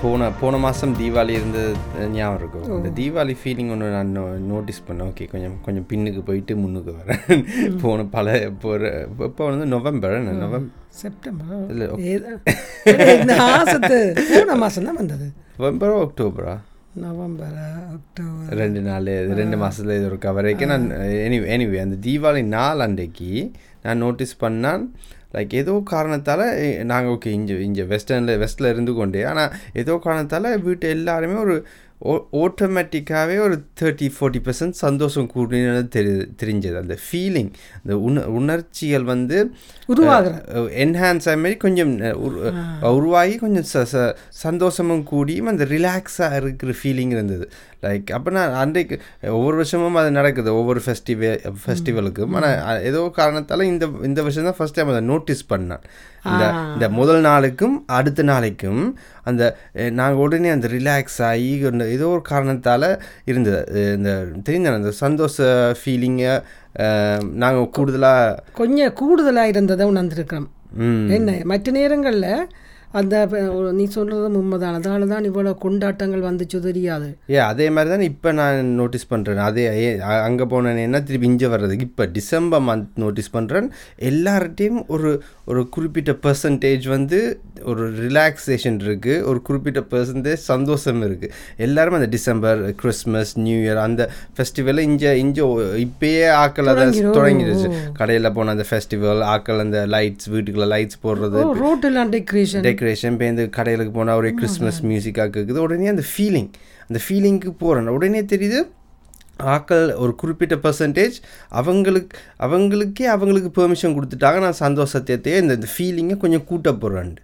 போன போன மாதம் தீபாவளி இருந்தது அஹ், ஞாபகம் இருக்கும் இந்த தீபாவளி ஃபீலிங் ஒன்று நான் நோட்டீஸ் பண்ணேன். ஓகே கொஞ்சம் கொஞ்சம் பின்னுக்கு போயிட்டு முன்னுக்கு வரேன். போன பல போகிற இப்போ வந்து நவம்பர் நவம்பர் செப்டம்பர்? இல்ல, போன மாதம் தான் வந்தது. நவம்பரோ அக்டோபரா நவம்பர் அக்டோபர் ரெண்டு நாள் ரெண்டு மாதத்தில் இது ஒரு கவரேக்கு நான் எனிவே எனிவே அந்த தீபாவளி நாள் அன்றைக்கு நான் நோட்டீஸ் பண்ணான் லைக் ஏதோ காரணத்தால் நாங்கள் ஓகே இங்கே இங்கே வெஸ்டர்னில் வெஸ்ட்டில் இருந்து கொண்டே ஆனால் ஏதோ காரணத்தால் வீட்டு எல்லாருமே ஒரு ஆட்டோமேட்டிக்காகவே ஒரு தேர்ட்டி ஃபார்ட்டி பர்சன்ட் சந்தோஷம் கூடினது தெரி தெரிஞ்சது. அந்த ஃபீலிங் அந்த உண உணர்ச்சிகள் வந்து உருவாகிற. என்ஹான்ஸ் மாதிரி கொஞ்சம் உருவாகி கொஞ்சம் ச ச- சந்தோஷமும் கூடியும் அந்த ரிலாக்ஸாக இருக்கிற ஃபீலிங் இருந்தது. லைக் அப்போ நான் அன்றைக்கு ஒவ்வொரு வருஷமும் அது நடக்குது. ஒவ்வொரு ஃபெஸ்டிவல் ஃபெஸ்டிவலுக்கும் ஆனால் ஏதோ காரணத்தால் இந்த இந்த வருஷம் தான் ஃபஸ்ட் டைம் அதை நோட்டீஸ் பண்ணேன். இந்த இந்த முதல் நாளுக்கும் அடுத்த நாளைக்கும் அந்த நாங்கள் உடனே அந்த ரிலாக்ஸ் ஆகி ஏதோ ஒரு காரணத்தால் இருந்தது. இந்த தெரிஞ்ச அந்த சந்தோஷ ஃபீலிங்கை நாங்கள் கூடுதலாக கொஞ்சம் கூடுதலாக இருந்ததை உணர்ந்துருக்கிறோம். என்ன? மற்ற நேரங்களில் அந்த நீ சொல்கிறது உண்மைதான். அதால தான் இவ்வளோ கொண்டாட்டங்கள் வந்துச்சு தெரியாது. ஏ அதே மாதிரி தான் இப்போ நான் நோட்டீஸ் பண்ணுறேன் அதே அங்கே போனேன்னா திருப்பி இங்கே வர்றதுக்கு? இப்போ டிசம்பர் மந்த் நோட்டீஸ் பண்ணுறேன் எல்லார்ட்டையும் ஒரு ஒரு குறிப்பிட்ட பர்சன்டேஜ் வந்து ஒரு ரிலாக்ஸேஷன் இருக்குது ஒரு குறிப்பிட்ட பர்சன்டேஜ் சந்தோஷம் இருக்குது எல்லாரும் அந்த டிசம்பர் கிறிஸ்மஸ் நியூ இயர் அந்த ஃபெஸ்டிவலை இங்கே இங்கே இப்பயே ஆக்கள் அதை தொடங்கிடுச்சு கடையில் போன அந்த ஃபெஸ்டிவல் ஆக்கள் அந்த லைட்ஸ் வீட்டுக்குள்ள லைட்ஸ் போடுறது. ரோட்டெல்லாம் டெக்கரேஷன் டெக்கரேஷன் இப்போ இந்த கடைகளுக்கு போனால் ஒரே கிறிஸ்மஸ் மியூசிக்காக கேட்குது உடனே அந்த ஃபீலிங் அந்த ஃபீலிங்க்கு போகிறேன் உடனே தெரியுது ஆக்கள் ஒரு குறிப்பிட்ட பர்சன்டேஜ் அவங்களுக்கு அவங்களுக்கே அவங்களுக்கு பெர்மிஷன் கொடுத்துட்டாங்க. நான் சந்தோஷத்தையே இந்த இந்த ஃபீலிங்கை கொஞ்சம் கூட்ட போகிறேன்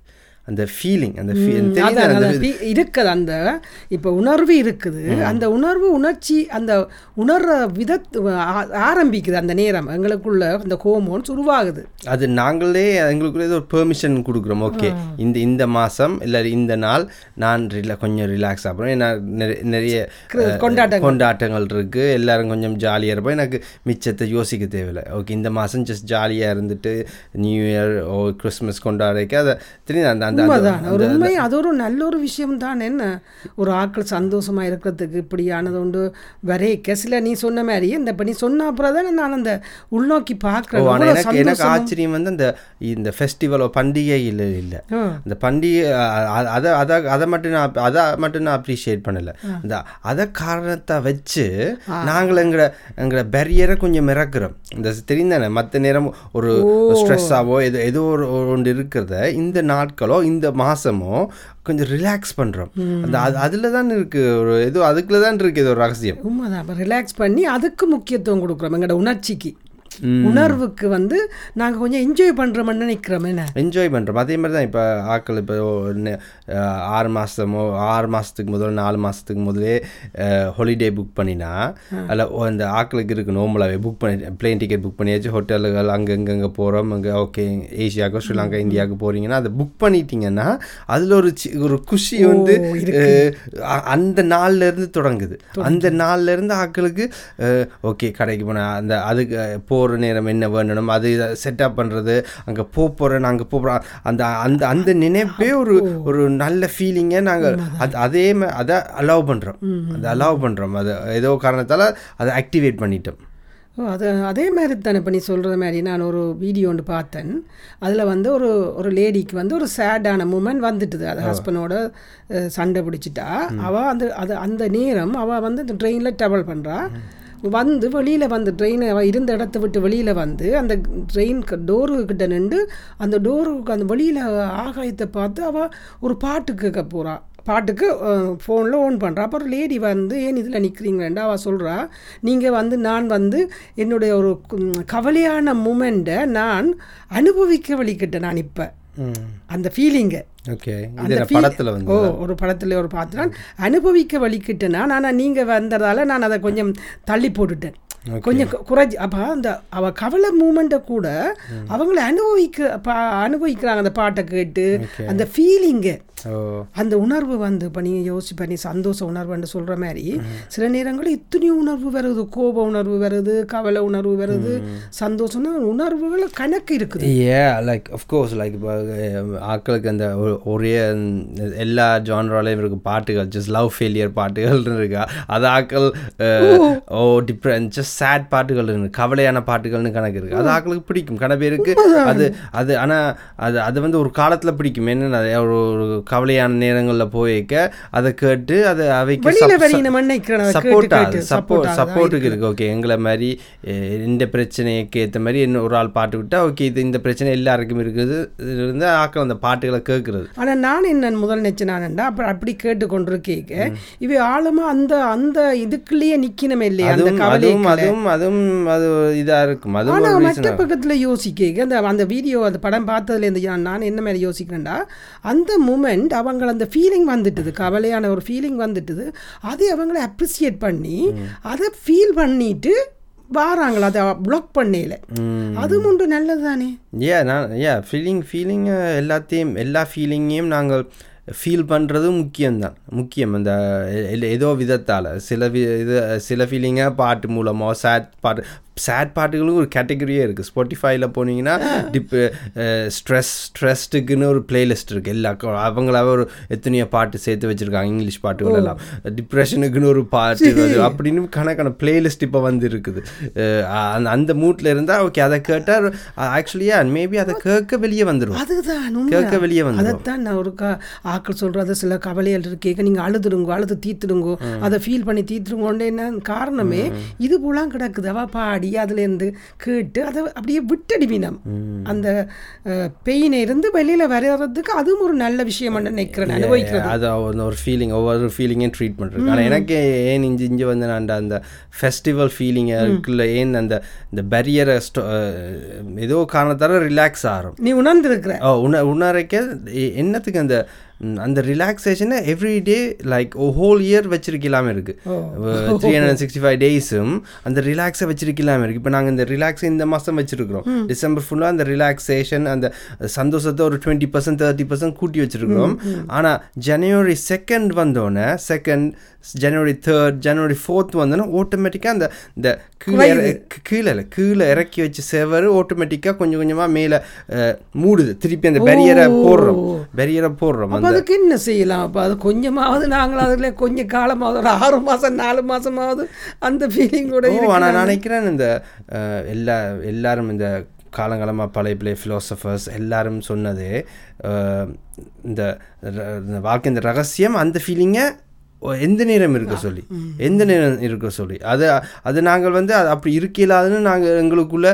அந்த ஃபீலிங் அந்த இருக்குது அந்த இப்போ உணர்வு இருக்குது. அந்த உணர்வு உணர்ச்சி அந்த உணர்ற வித ஆரம்பிக்குது அந்த நேரம். எங்களுக்குள்ள அந்த ஹோமோன்ஸ் உருவாகுது. அது நாங்களே எங்களுக்குள்ளே ஒரு பெர்மிஷன் கொடுக்குறோம். ஓகே இந்த இந்த மாதம் இல்லை இந்த நாள் நான் ரிலா கொஞ்சம் ரிலாக்ஸ் ஆகிறோம் ஏன்னா நிறைய அஹ், கொண்டாட்டங்கள். இருக்குது எல்லாரும் கொஞ்சம் ஜாலியாக இருப்போம். எனக்கு மிச்சத்தை யோசிக்க தேவையில்லை. ஓகே இந்த மாதம் ஜஸ்ட் ஜாலியாக இருந்துட்டு நியூ இயர் ஓ கிறிஸ்மஸ் கொண்டாடிக்க அதை அந்த அந்த- உண்மைதான். ஒரு உண்மை அது ஒரு நல்ல ஒரு விஷயம் தான் என்ன? ஒரு ஆட்கள் சந்தோஷமா இருக்கிறதுக்கு இப்படியானது உண்டு. வரைக்க சில நீ சொன்ன மாதிரி இந்த இப்போ நீ சொன்ன அப்புறம் தான் நான் அந்த உள்நோக்கி பார்க்குறேன். எனக்கு எனக்கு ஆச்சரியம் வந்து அந்த இந்த ஃபெஸ்டிவலோ பண்டிகை இல்லை இல்லை. அந்த பண்டிகை அதை அதை அதை மட்டும் நான் அதை மட்டும் நான் அப்ரிஷியேட் பண்ணலை. அந்த அதை காரணத்தை வச்சு நாங்கள் எங்களை எங்களை பேரியரை கொஞ்சம் இறக்குறோம். இந்த தெரிந்தானே மற்ற நேரம் ஒரு ஸ்ட்ரெஸ்ஸாவோ ஏதோ ஏதோ ஒரு ஒன்று இருக்கிறத இந்த நாட்களோ இந்த மாதமோ கொஞ்சம் ரிலாக்ஸ் பண்ணுறோம் அந்த அது அதில் தான் இருக்குது ஒரு ஏதோ அதுக்குள்ள தான் இருக்குது ஒரு ரகசியம். உண்மைதான். ரிலாக்ஸ் பண்ணி அதுக்கு முக்கியத்துவம் கொடுக்குறோம். எங்களோட உணர்ச்சிக்கு. உணர்வுக்கு வந்து நாங்கள் கொஞ்சம் என்ஜாய் பண்ணுறோம்னு நினைக்கிறோம் என்ன? என்ஜாய் பண்ணுறோம் அதே மாதிரி தான் இப்போ ஆட்கள் இப்போ ஆறு மாதமோ ஆறு மாதத்துக்கு முதல்ல நாலு மாதத்துக்கு முதலே ஹாலிடே புக் பண்ணினா அதில் அந்த ஆட்களுக்கு இருக்கு நார்மலாகவே புக் பண்ணி பிளேன் டிக்கெட் புக் பண்ணியாச்சு ஹோட்டலுகள் அங்கே இங்கங்கே போகிறோம் அங்கே ஓகே ஏஷியாவுக்கு ஸ்ரீலங்கா இந்தியாவுக்கு போகிறீங்கன்னா அதை புக் பண்ணிட்டீங்கன்னா அதில் ஒரு ஒரு குஷி வந்து அந்த நாள்ல இருந்து தொடங்குது. அந்த நாள்ல இருந்து ஆட்களுக்கு ஓகே கடைக்கு போனால் அந்த அதுக்கு போகிற நேரம் என்ன வேணும் அது செட்டப் பண்ணுறது அங்கே போக போகிறேன் நாங்கள் போகிறோம் அந்த அந்த அந்த நினைப்பே ஒரு ஒரு நல்ல ஃபீலிங்கை நாங்கள் அது அதே அதை அலோவ் பண்ணுறோம் அதை அலோவ் பண்ணுறோம் அதை ஏதோ காரணத்தால் அதை ஆக்டிவேட் பண்ணிட்டோம். ஓ அது அதே மாதிரி தானே இப்போ நீ சொல்கிற மாதிரி நான் ஒரு வீடியோ ஒன்று பார்த்தேன். அதில் வந்து ஒரு ஒரு லேடிக்கு வந்து ஒரு சேடான மூமெண்ட் வந்துட்டுது. அது ஹஸ்பண்டோட சண்டை பிடிச்சிட்டா. அவள் அந்த அது அந்த நேரம் அவள் வந்து இந்த ட்ரெயினில் ட்ராவல் பண்ணுறா வந்து வெளியில் வந்து ட்ரெயினை அவள் இருந்த இடத்த விட்டு வெளியில் வந்து அந்த ட்ரெயின் டோரு கிட்ட நின்று அந்த டோருக்கு அந்த வெளியில் ஆகாயத்தை பார்த்து அவள் ஒரு பாட்டு கேட்க போகிறாள் பாட்டுக்கு ஃபோனில் ஓன் பண்ணுறா அப்புறம் லேடி வந்து ஏன் இதில் நிற்கிறீங்களேண்டா அவள் சொல்கிறா நீங்கள் வந்து நான் வந்து என்னுடைய ஒரு கவலையான மூமெண்ட்டை நான் அனுபவிக்க வழிக்கிட்டேன் நான் இப்போ. அந்த ஃபீலிங்கை ஓகே அந்த படத்தில் வந்து ஓ ஒரு படத்தில் ஒரு பார்த்து நான் அனுபவிக்க வலிக்கிட்டேனா ஆனால் நீங்கள் வந்ததால் நான் அதை கொஞ்சம் தள்ளி போட்டுட்டேன். கொஞ்சம் குறைஞ்சி அப்போ அந்த அவ கவலை மூமெண்ட்டை கூட அவங்கள அனுபவிக்க அனுபவிக்கிறாங்க அந்த பாட்டை கேட்டு அந்த ஃபீலிங்கு அந்த உணர்வு வந்து இப்போ நீங்கள் யோசிச்சு பண்ணி சந்தோஷ உணர்வுன்னு சொல்கிற மாதிரி சில நேரங்களில் இத்தனையோ உணர்வு வருது கோப உணர்வு வருது கவலை உணர்வு வருது சந்தோஷம்னா உணர்வுகள் கணக்கு இருக்குது. ஏ லைக் அஃப்கோர்ஸ் லைக் இப்போ ஆட்களுக்கு அந்த ஒரே எல்லா ஜான்ராலையும் இருக்கு பாட்டுகள் ஜஸ்ட் லவ் ஃபெயிலியர் பாட்டுகள் இருக்கா அது ஆட்கள் அஹ், ஓ. டிப்ரெண்ட் ஜஸ்ட் சேட் பாட்டுகள் இருக்கு கவலையான பாட்டுகள்னு கணக்கு இருக்கு. அது ஆட்களுக்கு பிடிக்கும். கன பேருக்கு அது அது ஆனால் அது அது வந்து ஒரு காலத்தில் பிடிக்கும். என்னென்ன ஒரு கவலையான நேரங்களில் போய்க்க அதை கேட்டு அதை அவைக்கு சப்போர்ட் ஆகுது. சப்போர்ட். சப்போர்ட்டுக்கு இருக்கு. ஓகே எங்களை மாதிரி இந்த பிரச்சனைக்கு ஏற்ற மாதிரி என்ன ஒரு ஆள் பாட்டு விட்டா ஓகே இது இந்த பிரச்சனை எல்லாருக்கும் இருக்குது. இருந்து ஆக்கள் அந்த பாட்டுகளை கேட்கறது ஆனா நான் என்ன முதல் நினைச்சேனான்டா அப்புறம் அப்படி கேட்டு கொண்டிருக்கேக்க இவை ஆழமா அந்த அந்த இதுக்குள்ளேயே நிக்கணுமே இல்லையா? அந்த அதுவும் கவலை அதுவும் அதுவும் அது இதா இருக்கும். அதுவும் ஆனா மற்ற பக்கத்துல யோசிக்க அந்த அந்த வீடியோ அந்த படம் பார்த்ததுலேருந்து நான் நான் என்ன மாதிரி யோசிக்கிறேன்டா அந்த மூமெண்ட் அவங்க அந்த ஃபீலிங் வந்துட்டுது. கவலையான ஒரு ஃபீலிங் வந்துட்டுது. அதை அவங்கள அப்ரிசியேட் பண்ணி அதை ஃபீல் பண்ணிட்டு வாராங்களா அதை பிளாக் பண்ணல. அதுவும் ஒன்று நல்லது தானே. ஏ நான் ஏ ஃபீலிங் ஃபீலிங் எல்லாத்தையும் எல்லா ஃபீலிங்கையும் நாங்கள் ஃபீல் பண்ணுறது முக்கியம்தான். முக்கியம். அந்த எ- ஏதோ விதத்தால். சில வி இது சில ஃபீலிங்காக பாட்டு மூலமோ சேட் பாட்டு சேட் பாட்டுகளும் ஒரு கேட்டகரியே இருக்குது ஸ்பாட்டிஃபைல போனீங்கன்னா டிப் ஸ்ட்ரெஸ் ஸ்ட்ரெஸ்ட்டுக்குன்னு ஒரு பிளேலிஸ்ட் இருக்குது எல்லா அவங்களாவே ஒரு எத்தனையோ பாட்டு சேர்த்து வச்சுருக்காங்க. இங்கிலீஷ் பாட்டுகள் எல்லாம். டிப்ரெஷனுக்குன்னு ஒரு பாட்டு அப்படின்னு கணக்கான பிளேலிஸ்ட் இப்போ வந்து இருக்குது அந்த அந்த மூட்டில் இருந்தால் ஓகே அதை கேட்டால் ஆக்சுவலியா மேபி அதை கேட்க வெளியே வந்துடும் அதுதான். கேட்க வெளியே வந்துடும் அதைத்தான் நான் ஒரு கா ஆக்கள் சொல்றது சில கவலைகள் இருக்கேக்க நீங்கள் அழுதுடுங்கோ அழுது தீத்துடுங்கோ அதை ஃபீல் பண்ணி தீத்துடுங்கோன்னு என்ன காரணமே இது போலாம் கிடக்குது. அவ பாடி அதுலேருந்து கேட்டு அதை அப்படியே விட்டடிவினம். அந்த பெயினை இருந்து வெளியில் வர்றதுக்கு அதுவும் ஒரு நல்ல விஷயம் நினைக்கிறேன் அனுபவிக்கிறது. அது ஒரு- ஃபீலிங் ஒவ்வொரு ஃபீலிங்கையும் ட்ரீட் பண்ணுறது ஆனால் எனக்கு ஏன் இஞ்சி இஞ்சி வந்து நான் அந்த- ஃபெஸ்டிவல் ஃபீலிங்கை இருக்குல்ல ஏன் அந்த இந்த பெரியரை ஏதோ காரணத்தால ரிலாக்ஸ் ஆகும். நீ உணர்ந்திருக்கிற. ஓ உண உணரைக்க என்னத்துக்கு அந்த அந்த ரிலாக்ஸேஷனை every day like whole year வச்சிருக்கலாமே இருக்கு. த்ரீ ஹண்ட்ரட் சிக்ஸ்டி ஃபைவ் டேஸும் அந்த ரிலாக்ஸை வச்சிருக்கலாமே இருக்கு. இப்போ நாங்கள் இந்த ரிலாக்ஸை இந்த மாதம் வச்சிருக்கிறோம். டிசம்பர் ஃபுல்லாக அந்த ரிலாக்ஸேஷன் அந்த சந்தோஷத்தை ஒரு டுவெண்ட்டி பர்சன்ட் தேர்ட்டி பர்சன்ட் கூட்டி வச்சிருக்கிறோம். ஆனால் ஜனவரி செகண்ட் வந்தோடனே செகண்ட் ஜனவரி தேர்ட் ஜனவரி ஃபோர்த் வந்தோன்னா ஆட்டோமேட்டிக்காக அந்த இந்த கீழே கீழே இல்லை கீழே இறக்கி வச்ச செவர் ஆட்டோமேட்டிக்காக கொஞ்சம் கொஞ்சமாக மேலே மூடுது. திருப்பி அந்த பெரியரை போடுறோம். பெரியரை போடுறோம் அதுக்கு என்ன செய்யலாம்? அப்போ அது கொஞ்சமாவது நாங்கள் அதில் கொஞ்சம் காலமாவது ஒரு ஆறு மாதம் நாலு மாதமாவது அந்த ஃபீலிங் கூட நான் நினைக்கிறேன் இந்த எல்லா எல்லாரும் இந்த காலங்காலமாக பழைய பழைய ஃபிலோசபர்ஸ் எல்லாரும் சொன்னது இந்த வாழ்க்கை இந்த ரகசியம் அந்த ஃபீலிங்கை எந்த நேரம் இருக்க சொல்லி? எந்த நேரம் இருக்க சொல்லி? அது அது நாங்கள் வந்து அது அப்படி இருக்கலாதுன்னு நாங்கள் எங்களுக்குள்ள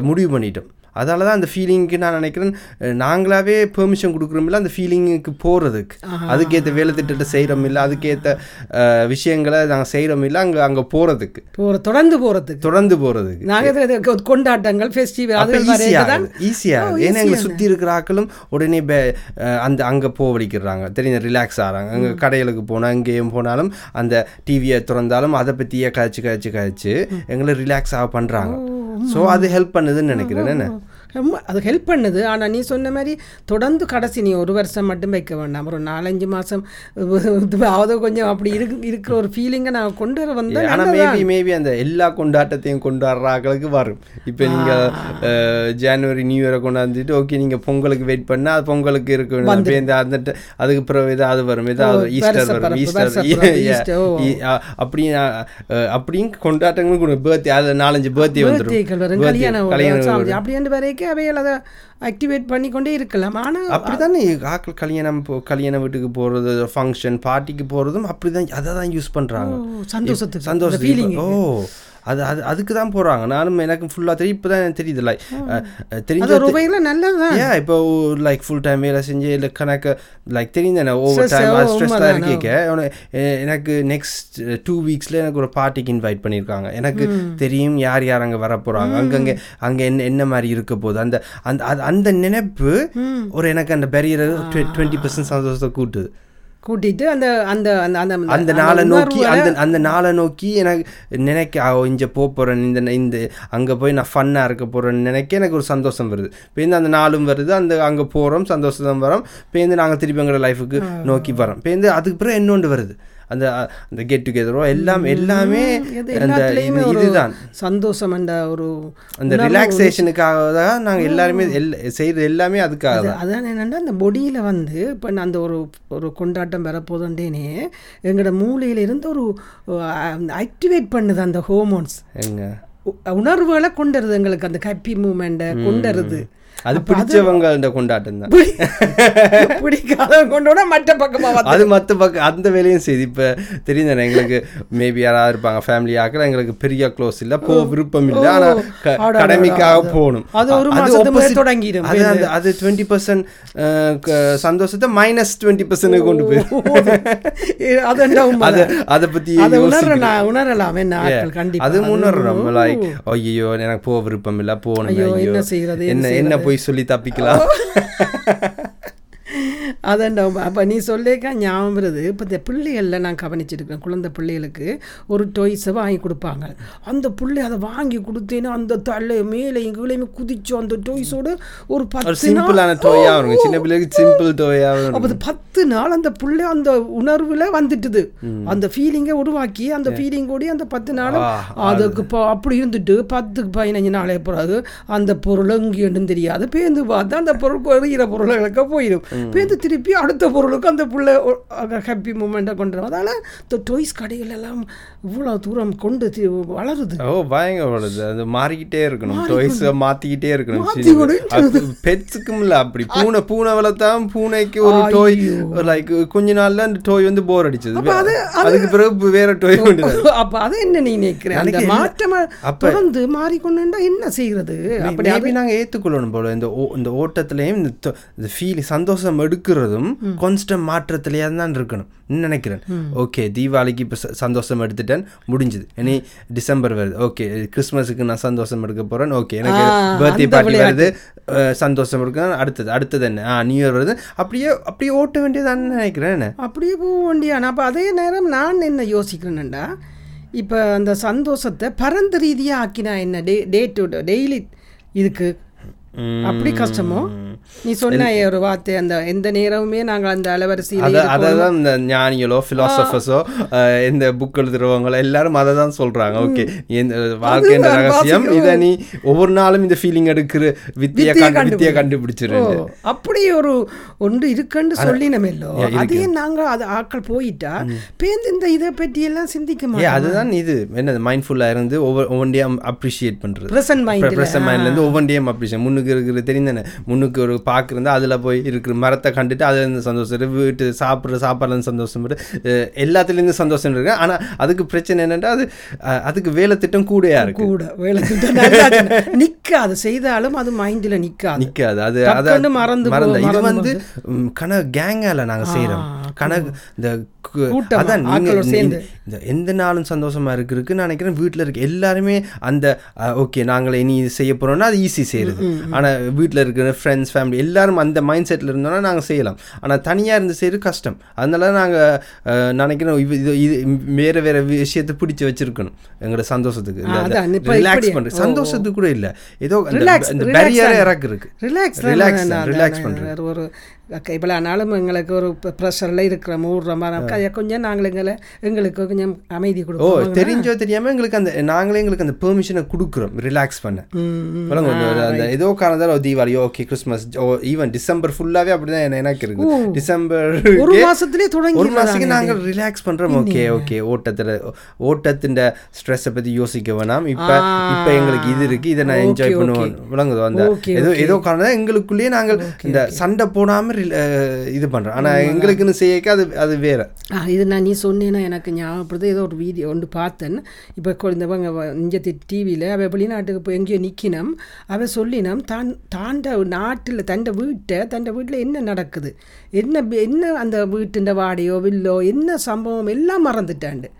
முடிவு பண்ணிட்டோம். அதால தான் அந்த ஃபீலிங்க்கு நான் நினைக்கிறேன் நாங்களாவே பெர்மிஷன் கொடுக்குறோமில்ல அந்த ஃபீலிங்குக்கு போகிறதுக்கு அதுக்கேற்ற வேலை திட்டத்தை செய்கிறோம் இல்லை அதுக்கேற்ற விஷயங்களை நாங்கள் செய்கிறோம் இல்லை அங்கே அங்கே போகிறதுக்கு போகிற தொடர்ந்து போகிறதுக்கு தொடர்ந்து போகிறதுக்கு நாங்கள் கொண்டாட்டங்கள் ஃபெஸ்டிவல் அது தான் ஈஸியாக ஏன்னா எங்களை சுற்றி இருக்கிற ஆட்களும் உடனே பே- அந்த அங்கே போவடிக்கிறாங்க. தெரியும் ரிலாக்ஸ் ஆகிறாங்க அங்கே கடைகளுக்கு போனால் எங்கேயும் போனாலும் அந்த டிவியை திறந்தாலும் அதை பற்றியே கழிச்சு கழிச்சு கழிச்சு எங்களை ரிலாக்ஸ் ஆக பண்ணுறாங்க ஸோ அது ஹெல்ப் பண்ணுதுன்னு நினைக்கிறேன். என்ன? ரொம்ப அது ஹெல்ப் பண்ணுது. ஆனால் நீ சொன்ன மாதிரி தொடர்ந்து கடைசி நீ ஒரு வருஷம் மட்டும் வைக்க வேண்டாம். ஒரு நாலஞ்சு மாதம் அதாவது கொஞ்சம் அப்படி இருக்கு இருக்கிற ஒரு ஃபீலிங்கை நான் கொண்டு வர வந்தேன். ஆனால் மேபி மேபி அந்த எல்லா கொண்டாட்டத்தையும் கொண்டாடுற ஆட்களுக்கு வரும். இப்போ நீங்கள் ஜனவரி நியூ இயரை கொண்டாந்துட்டு ஓகே நீங்கள் பொங்கலுக்கு வெயிட் பண்ணால் அது பொங்கலுக்கு இருக்கு அந்த அதுக்கு பிறகு ஏதாவது வரும். ஏதாவது ஈஸ்டர் வரும். ஈஸ்டர் ஓ. அப்படியும் கொண்டாட்டங்களும் பேர்த்டே அது நாலஞ்சு பேர்த்டே வந்துடும் கல்யாணம் அப்படி என்று வரைக்கும் அவைகள் அதை ஆக்டிவேட் பண்ணி கொண்டே இருக்கலாம். ஆனால் அப்படிதானே ஆட்கள் கல்யாணம் போ கல்யாண வீட்டுக்கு போகிறது ஃபங்க்ஷன் பார்ட்டிக்கு போகிறதும் அப்படி தான் அதை தான் யூஸ் பண்ணுறாங்க சந்தோஷத்துக்கு சந்தோஷத்துக்கு ஓ. அது அது அதுக்கு தான் போகிறாங்க நானும் எனக்கு ஃபுல்லாக தெரியும். இப்போ தான் எனக்கு தெரியுது. லைக் தெரிஞ்ச வகையில் நல்லதுதான். ஏன் இப்போ லைக் ஃபுல் டைம் வேலை செஞ்சு இல்லை கணக்கு லைக் தெரியும் தானே ஓவர் டைம் உண்மைதான், இருக்கேக்க எனக்கு நெக்ஸ்ட் டூ வீக்ஸில் எனக்கு ஒரு பார்ட்டிக்கு இன்வைட் பண்ணியிருக்காங்க எனக்கு தெரியும் யார் யார் அங்கே வர போகிறாங்க அங்கங்கே அங்கே என்ன என்ன மாதிரி இருக்க போகுது. அந்த அந்த அந்த நினைப்பு ஒரு எனக்கு அந்த பெரியர் டுவெண்ட்டி பர்சன்ட் சந்தோஷத்தை கூட்டுது. கூட்டிட்டு அந்த அந்த அந்த அந்த நாளை நோக்கி அந்த அந்த நாளை நோக்கி எனக்கு நினைக்க இங்கே போக போகிறேன் இந்த இந்த அங்கே போய் நான் ஃபன்னாக இருக்க போகிறேன்னு நினைக்க எனக்கு ஒரு சந்தோஷம் வருது. இப்போ அந்த நாளும் வருது அந்த அங்கே போகிறோம் சந்தோஷம் வரோம். இப்போ நாங்கள் திருப்பி எங்களோட லைஃபுக்கு நோக்கி வரோம். இப்போ அதுக்கு பிறகு இன்னொன்று வருது. அந்த அந்த கெட் டுகெதரோ எல்லாம் எல்லாமே அந்த இதுதான். சந்தோஷம் என்ற ஒரு அந்த ரிலாக்ஸேஷனுக்காக தான் நாங்கள் எல்லாருமே எல் செய்கிறது எல்லாமே அதுக்காக அது- தான். அதான் என்னென்னா அந்த பொடியில் வந்து இப்போ அந்த ஒரு ஒரு கொண்டாட்டம் வரப்போதுண்டேனே எங்களோட மூளையில இருந்து ஒரு ஆக்டிவேட் பண்ணுது அந்த ஹோமோன்ஸ் எங்க? உணர்வுகளை கொண்டுருது எங்களுக்கு அந்த ஹாப்பி மூமெண்ட்டை கொண்டுருது அது பிடிச்சவங்க இந்த கொண்டாட்டம் தான். பிடிக்காத கொண்டோட மற்ற பக்கமாக அது மற்ற பக்கம் அந்த வேலையும் செய்து இப்போ தெரியும் தானே எங்களுக்கு மேபி யாராவது இருப்பாங்க ஃபேமிலி ஆக்கில் எங்களுக்கு பெரிய க்ளோஸ் இல்லை போ விருப்பம் இல்லை. ஆனால் கடமைக்காக அது- போகணும் அது ஒரு. தொடங்கிடும். அது அந்த அது டுவெண்ட்டி பர்சன்ட் சந்தோஷத்தை மைனஸ் டுவெண்ட்டி பர்சன்ட் கொண்டு போயிடும் உண்மை? அதை அதை பற்றி அதை உணரலாம் உணரலாம். என்ன அது முன்னேறோம் லைக் ஐயோ எனக்கு போக விருப்பம் இல்லை போகணும் என்ன செய்யறது, என்ன என்ன போய் சொல்லி தப்பிக்கலாம். அதான்டா அப்போ நீ சொல்லிக்க ஞாபகம் வருது. இப்போ இந்த பிள்ளைகளில் நான் கவனிச்சிருக்கேன் குழந்தை பிள்ளைகளுக்கு ஒரு டொய்ஸை வாங்கி கொடுப்பாங்க. அந்த பிள்ளை அதை வாங்கி கொடுத்தேன்னா அந்த தலை மேலே கீழே குதிச்சோம் அந்த டொய்ஸோட ஒரு பத்து சிம்பிளான டோயா வருங்க. சின்ன பிள்ளைக்கு சிம்பிள் டோயா வரும் அப்போ பத்து நாள் அந்த புள்ள அந்த உணர்வுல வந்துட்டுது. அந்த ஃபீலிங்கை உருவாக்கி அந்த ஃபீலிங் கூடி அந்த பத்து நாள் அதுக்கு அப்படி இருந்துட்டு பத்துக்கு பதினஞ்சு நாளே பிறகு அந்த பொருள் எங்கேன்னு தெரியாது. பேந்து பார்த்தா அந்த பொருள் எறிகிற பொருளுக்கு போயிடும் பேந்து திருப்பி அடுத்த பொருளுக்கு அந்த புள்ள ஹாப்பி மூமெண்ட்டை கொண்டு வரும். அதனால இந்த டொய்ஸ் கடைகள் எல்லாம் இவ்வளோ தூரம் கொண்டு வளருது. ஓ பயங்கர வருது அது மாறிக்கிட்டே இருக்கணும். டொய்ஸ் மாத்திக்கிட்டே இருக்கணும். பெட்ஸுக்கும் இல்ல அப்படி பூனை பூனை வளர்த்தான் பூனைக்கு ஒரு டோய் லைக் கொஞ்ச நாள்ல அந்த டோய் வந்து போர் அடிச்சது. அதுக்கு பிறகு வேற டோய் கொண்டு அப்ப அதை என்ன நீ நினைக்கிறேன் அந்த மாற்றம் தொடர்ந்து மாறிக்கொண்டுண்டா என்ன செய்கிறது அப்படி அப்படி நாங்க ஏத்துக்கொள்ளணும் போல. இந்த இந்த ஓட்டத்திலையும் இந்த ஃபீல் சந்தோஷம் எடுக்கிறதும் கான்ஸ்டன்ட் மாற்றத்திலேயே தான் இருக்கணும். நினைக்கிறேன். ஓகே தீபாவளிக்கு இப்போ சந்தோஷம் எடுத்துட்டேன். முடிஞ்சுது. இனி டிசம்பர் வருது. ஓகே கிறிஸ்மஸுக்கு நான் சந்தோஷம் எடுக்க போறேன். ஓகே எனக்கு பர்த்டே பார்ட்டி வருது. சந்தோஷம் எடுக்க அடுத்தது அடுத்தது என்ன? ஆ நியூ இயர் வருது. அப்படியே அப்படியே ஓட்ட வேண்டியதான்னு நினைக்கிறேன்? அப்படியே போக வேண்டியான அப்போ அதே நேரம் நான் என்ன யோசிக்கிறேன்டா இப்போ அந்த சந்தோஷத்தை பரந்த ரீதியாக ஆக்கினா என்ன? டே டே டு டெய்லி இதுக்கு அப்படி கஷ்டமோ? நீ சொன்ன ஒரு வார்த்தை அந்த எந்த நேரமுமே நாங்கள் அந்த அலவரிசையில் அத இந்த ஞானிகளோ பிலாசபர்ஸோ இந்த புக் எழுதுறவங்களோ எல்லாரும் அதை தான் சொல்றாங்க ஓகே இந்த வாழ்க்கையின் அதுதான் ரகசியம். இதை நீ ஒவ்வொரு நாளும் இந்த ஃபீலிங் எடுக்கிற வித்தியை வித்தியை கண்டுபிடிச்சிரு. அப்படி ஒரு ஒன்று இருக்குன்னு சொல்லினமெல்லோ அதே நாங்கள் அது ஆட்கள் போயிட்டா பேருந்து இந்த இதை பற்றி எல்லாம் சிந்திக்க மாட்டோம்? அதுதான் இது. என்னது? மைண்ட்ஃபுல்லாக இருந்து ஒவ்வொரு ஒவ்வொன்றையும் அப்ரிஷியேட் பண்ணுறது ப்ரெசன்ட் மைண்ட் ப்ரெசன்ட் மைண்ட்லேருந்து ஒவ்வொன்றையும் அப்ரிஷியேட் முன்னுக்கு இருக்கிற தெரிந்தானே. முன்னுக்கு ஒரு பார்க்கு இருந்தால் அதில் போய் இருக்கிற மரத்தை கண்டுட்டு அதுல இருந்து சந்தோஷம் வீட்டு சாப்பிட்ற சாப்பாடுலேருந்து சந்தோஷம் எல்லாத்துலேருந்து சந்தோஷம் இருக்கு. ஆனால் அதுக்கு பிரச்சனை என்னென்னா அது அதுக்கு வேலை திட்டம் கூடயா இருக்கு. கூட வேலை திட்டம். நிக்காது. செய்தாலும் அது மைண்டில் நிக்காது. நிக்காது. அது அது மறந்து மறந்து. இது வந்து கண கேங்கால நாங்க செய்றோம். கணக்கு இந்த அதான் இந்த- எந்த நாளும் சந்தோஷமா இருக்கிறதுக்கு நான் நினைக்கிறேன் வீட்ல இருக்க எல்லாருமே அந்த ஓகே நாங்களே இனி இது செய்ய போறோம்னா அது ஈஸி செய்யறது ஆனா வீட்ல இருக்கிற ஃப்ரெண்ட்ஸ் ஃபேமிலி எல்லாரும் அந்த மைண்ட் செட்ல இருந்தோம்னா நாங்க செய்யலாம். ஆனா தனியா இருந்து செய்யறது கஷ்டம். அதனால நாங்க நினைக்கிறோம் இது வேற வேற விஷயத்தை பிடிச்சு வச்சிருக்கணும். எங்களோட சந்தோஷத்துக்கு. ரிலாக்ஸ் சந்தோஷத்துக்கு கூட இல்ல. ஏதோ relax பேரியரே தான். இறக்கு இருக்கு ரிலாக்ஸ் ரிலாக்ஸ் ரிலாக்ஸ் ஒரு இவ்வளோ நாளும் எங்களுக்கு ஒரு ப்ரெஷரில் இருக்கிற மூடுற மாதிரி கொஞ்சம் நாங்கள் எங்களை எங்களுக்கு கொஞ்சம் அமைதி ஓ கொடுப்போம் தெரிஞ்சோ தெரியாம எங்களுக்கு அந்த நாங்களே எங்களுக்கு அந்த பெர்மிஷனை கொடுக்குறோம் ரிலாக்ஸ் பண்ண அந்த ஏதோ காரணத்தால் தீபாவளியோ ஓகே கிறிஸ்மஸ் ஓ ஈவன் டிசம்பர் ஃபுல்லாவே அப்படிதான் என்ன- எனக்கு இருக்கு டிசம்பர் ஒரு மாசத்திலே தொடங்கி ஒரு மாசத்துக்கு நாங்கள் ரிலாக்ஸ் பண்றோம் ஓகே ஓகே ஓட்டத்துல ஓட்டத்தின் ஸ்ட்ரெஸ்ஸை பத்தி யோசிக்க வேணாம் இப்ப இப்ப எங்களுக்கு இது இருக்கு இதை நான் என்ஜாய் பண்ணுவோம் விளங்குதோ அந்த ஏதோ ஏதோ காரணம் எங்களுக்குள்ளேயே நாங்கள் இந்த சண்டை போடாம rel- அஹ், இது பண்றோம் ஆனா எங்களுக்குன்னு செய்யக்க அது அது வேற. இது நான் நீ சொன்னேன்னா எனக்கு ஞாபகப்படுது ஏதோ ஒரு வீடியோ ஒன்று பார்த்தேன். இப்போ குழந்தவங்க இஞ்சத்தி டிவியில் அவள் வெளிநாட்டுக்கு போய் எங்கேயோ நிற்கினோம் அவள் சொல்லினோம் தான் தாண்ட நாட்டில் தண்ட வீட்டை தண்ட வீட்டில் என்ன நடக்குது? என்ன என்ன அந்த வீட்டுண்ட வாடையோ வில்லோ என்ன சம்பவம்? எல்லாம் மறந்துட்டாண்டு.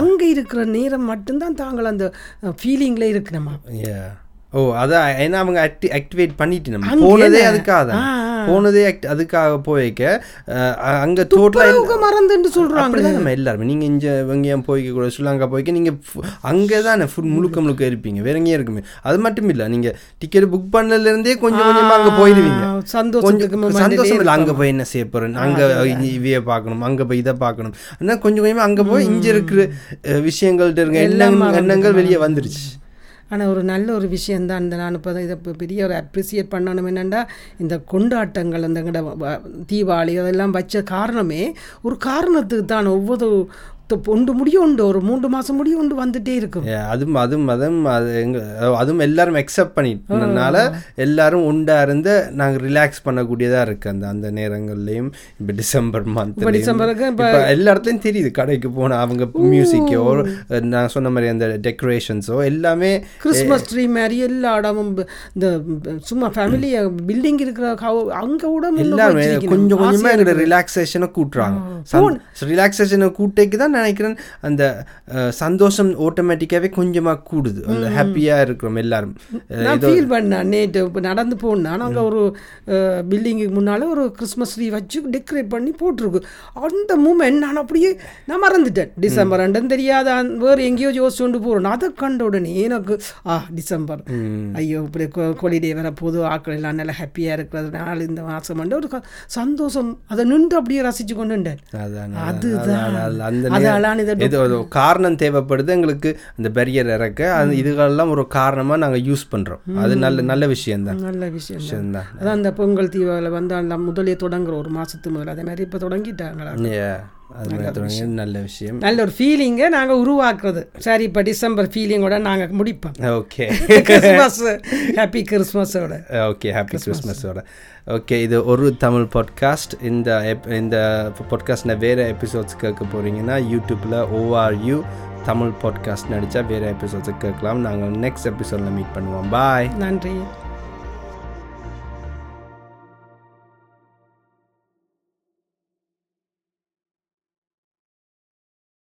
அங்கே இருக்கிற நேரம் மட்டும்தான் தாங்கள் அந்த ஃபீலிங்கில் இருக்கணுமா. ஓ அதான் ஏன்னா அவங்க ஆக்டிவேட் பண்ணிட்டு நம்ம அங்க போனதே? அதுக்காக தான். போனதே அதுக்காக போய்க்க அங்கே டோட்டலாக சொல்றாங்க. அப்படிதான் நம்ம எல்லாருமே. நீங்கள் இங்கே எங்கேயும் போய்க்க கூட ஸ்ரீலங்கா போய்க்க நீங்கள் அங்கே தானே ஃபுட் முழுக்க முழுக்க இருப்பீங்க. வேற எங்கேயும் இருக்குமே அது மட்டும் இல்லை நீங்கள் டிக்கெட் புக் பண்ணதுலேருந்தே கொஞ்சம் கொஞ்சமாக அங்கே போயிடுவீங்க கொஞ்சம் முன்னாடியே சந்தோஷம் இல்லை அங்கே போய் என்ன செய்ய போகிறேன் அங்கே இவைய பார்க்கணும் அங்கே போய் இதை பார்க்கணும். ஆனால் கொஞ்சம் கொஞ்சமாக அங்கே போய் இங்கே இருக்கிற விஷயங்கள்ட்ட இருக்க எண்ணங்கள் வெளியே வந்துருச்சு. ஆனால் ஒரு நல்ல ஒரு விஷயந்தான் இந்த நான் இப்போ இதை இப்போ பெரிய ஒரு அப்ரிசியேட் பண்ணணும் என்னென்னா இந்த கொண்டாட்டங்கள் அந்த தீபாவளி அதெல்லாம் வச்ச காரணமே ஒரு காரணத்துக்கு தான் ஒவ்வொரு ஒன்று முடியும் உண்டு ஒரு மூன்று மாதம் முடியும் உண்டு வந்துட்டே இருக்கும். Yeah, அதுவும் அதுவும் அதுவும் அது எங்க அதுவும் எல்லாரும் அக்செப்ட் பண்ணிட்டனால எல்லாரும் உண்டா இருந்து நாங்கள் ரிலாக்ஸ் பண்ணக்கூடியதாக இருக்குது அந்த அந்த நேரங்கள்லையும் இப்போ டிசம்பர் மந்த் டிசம்பருக்கு இப்ப- எல்லா இடத்துலையும் தெரியுது கடைக்கு போனால் அவங்க மியூசிக்கோ நான் சொன்ன மாதிரி அந்த டெக்கரேஷன்ஸோ எல்லாமே கிறிஸ்மஸ் ட்ரீ மாதிரி எல்லா இடமும் இந்த சும்மா ஃபேமிலி பில்டிங் இருக்கிற அங்க கூட எல்லாமே. கொஞ்சம் கொஞ்சமாக எங்களோட. ரிலாக்ஸேஷனை கூட்டுறாங்க. ரிலாக்ஸேஷனை கூட்டைக்கு தான் நினைக்கிறேன் அந்த சந்தோஷம் ஆட்டோமேட்டிக்காகவே கொஞ்சமாக கூடுது. அந்த ஹாப்பியாக இருக்கிறோம் எல்லாரும். ஃபீல் பண்ணேன் நேற்று இப்போ நடந்து போனேன். அங்கே ஒரு பில்டிங்குக்கு முன்னால் ஒரு கிறிஸ்மஸ் ட்ரீ வச்சு டெக்கரேட் பண்ணி போட்டிருக்கு. அந்த மூமெண்ட் நான் அப்படியே நான் மறந்துட்டேன். டிசம்பர் ரெண்டும் தெரியாத வேறு எங்கேயோ யோசிச்சு கொண்டு போகிறோம் அதை கண்ட உடனே எனக்கு ஆ டிசம்பர். ஐயோ இப்படி ஹாலிடே வர போது ஆக்கள் எல்லாம் நல்லா ஹாப்பியாக இருக்கிறதுனால இந்த மாதம் ஒரு சந்தோஷம். அதை நின்று அப்படியே ரசிச்சு கொண்டுட்டேன் அதான் அதுதான். இதை காரணம் தேவைப்படுது எங்களுக்கு அந்த பெரியர் இறக்க. அது இதுகளெல்லாம் ஒரு காரணமாக நாங்கள் யூஸ் பண்ணுறோம் அது நல்ல நல்ல விஷயம்தான். நல்ல விஷயம் தான். அதான் அந்த பொங்கல் தீபாவளி வந்து அந்த முதலே தொடங்குற ஒரு மாசத்து முதல்ல அதே மாதிரி இப்போ தொடங்கிட்டாங்களா? அது நல்ல விஷயம். நல்ல ஒரு ஃபீலிங்கை நாங்கள் உருவாக்குறது. சரி இப்போ டிசம்பர் ஃபீலிங்கோட நாங்கள் முடிப்போம். ஓகே. கிறிஸ்மஸ் ஹாப்பி கிறிஸ்மஸோட ஓகே ஹாப்பி கிறிஸ்மஸோட ஓகே இது ஒரு தமிழ் பாட்காஸ்ட் இந்த ep- இந்த பாட்காஸ்ட்டில் வேறு எபிசோட்ஸ் கேட்க போகிறீங்கன்னா யூடியூப்பில் ஓஆர்யூ தமிழ் பாட்காஸ்ட் நடித்தா வேறு எபிசோட்ஸ் கேட்கலாம். நாங்கள் நெக்ஸ்ட் எபிசோடில் மீட் பண்ணுவோம். பாய் நன்றி.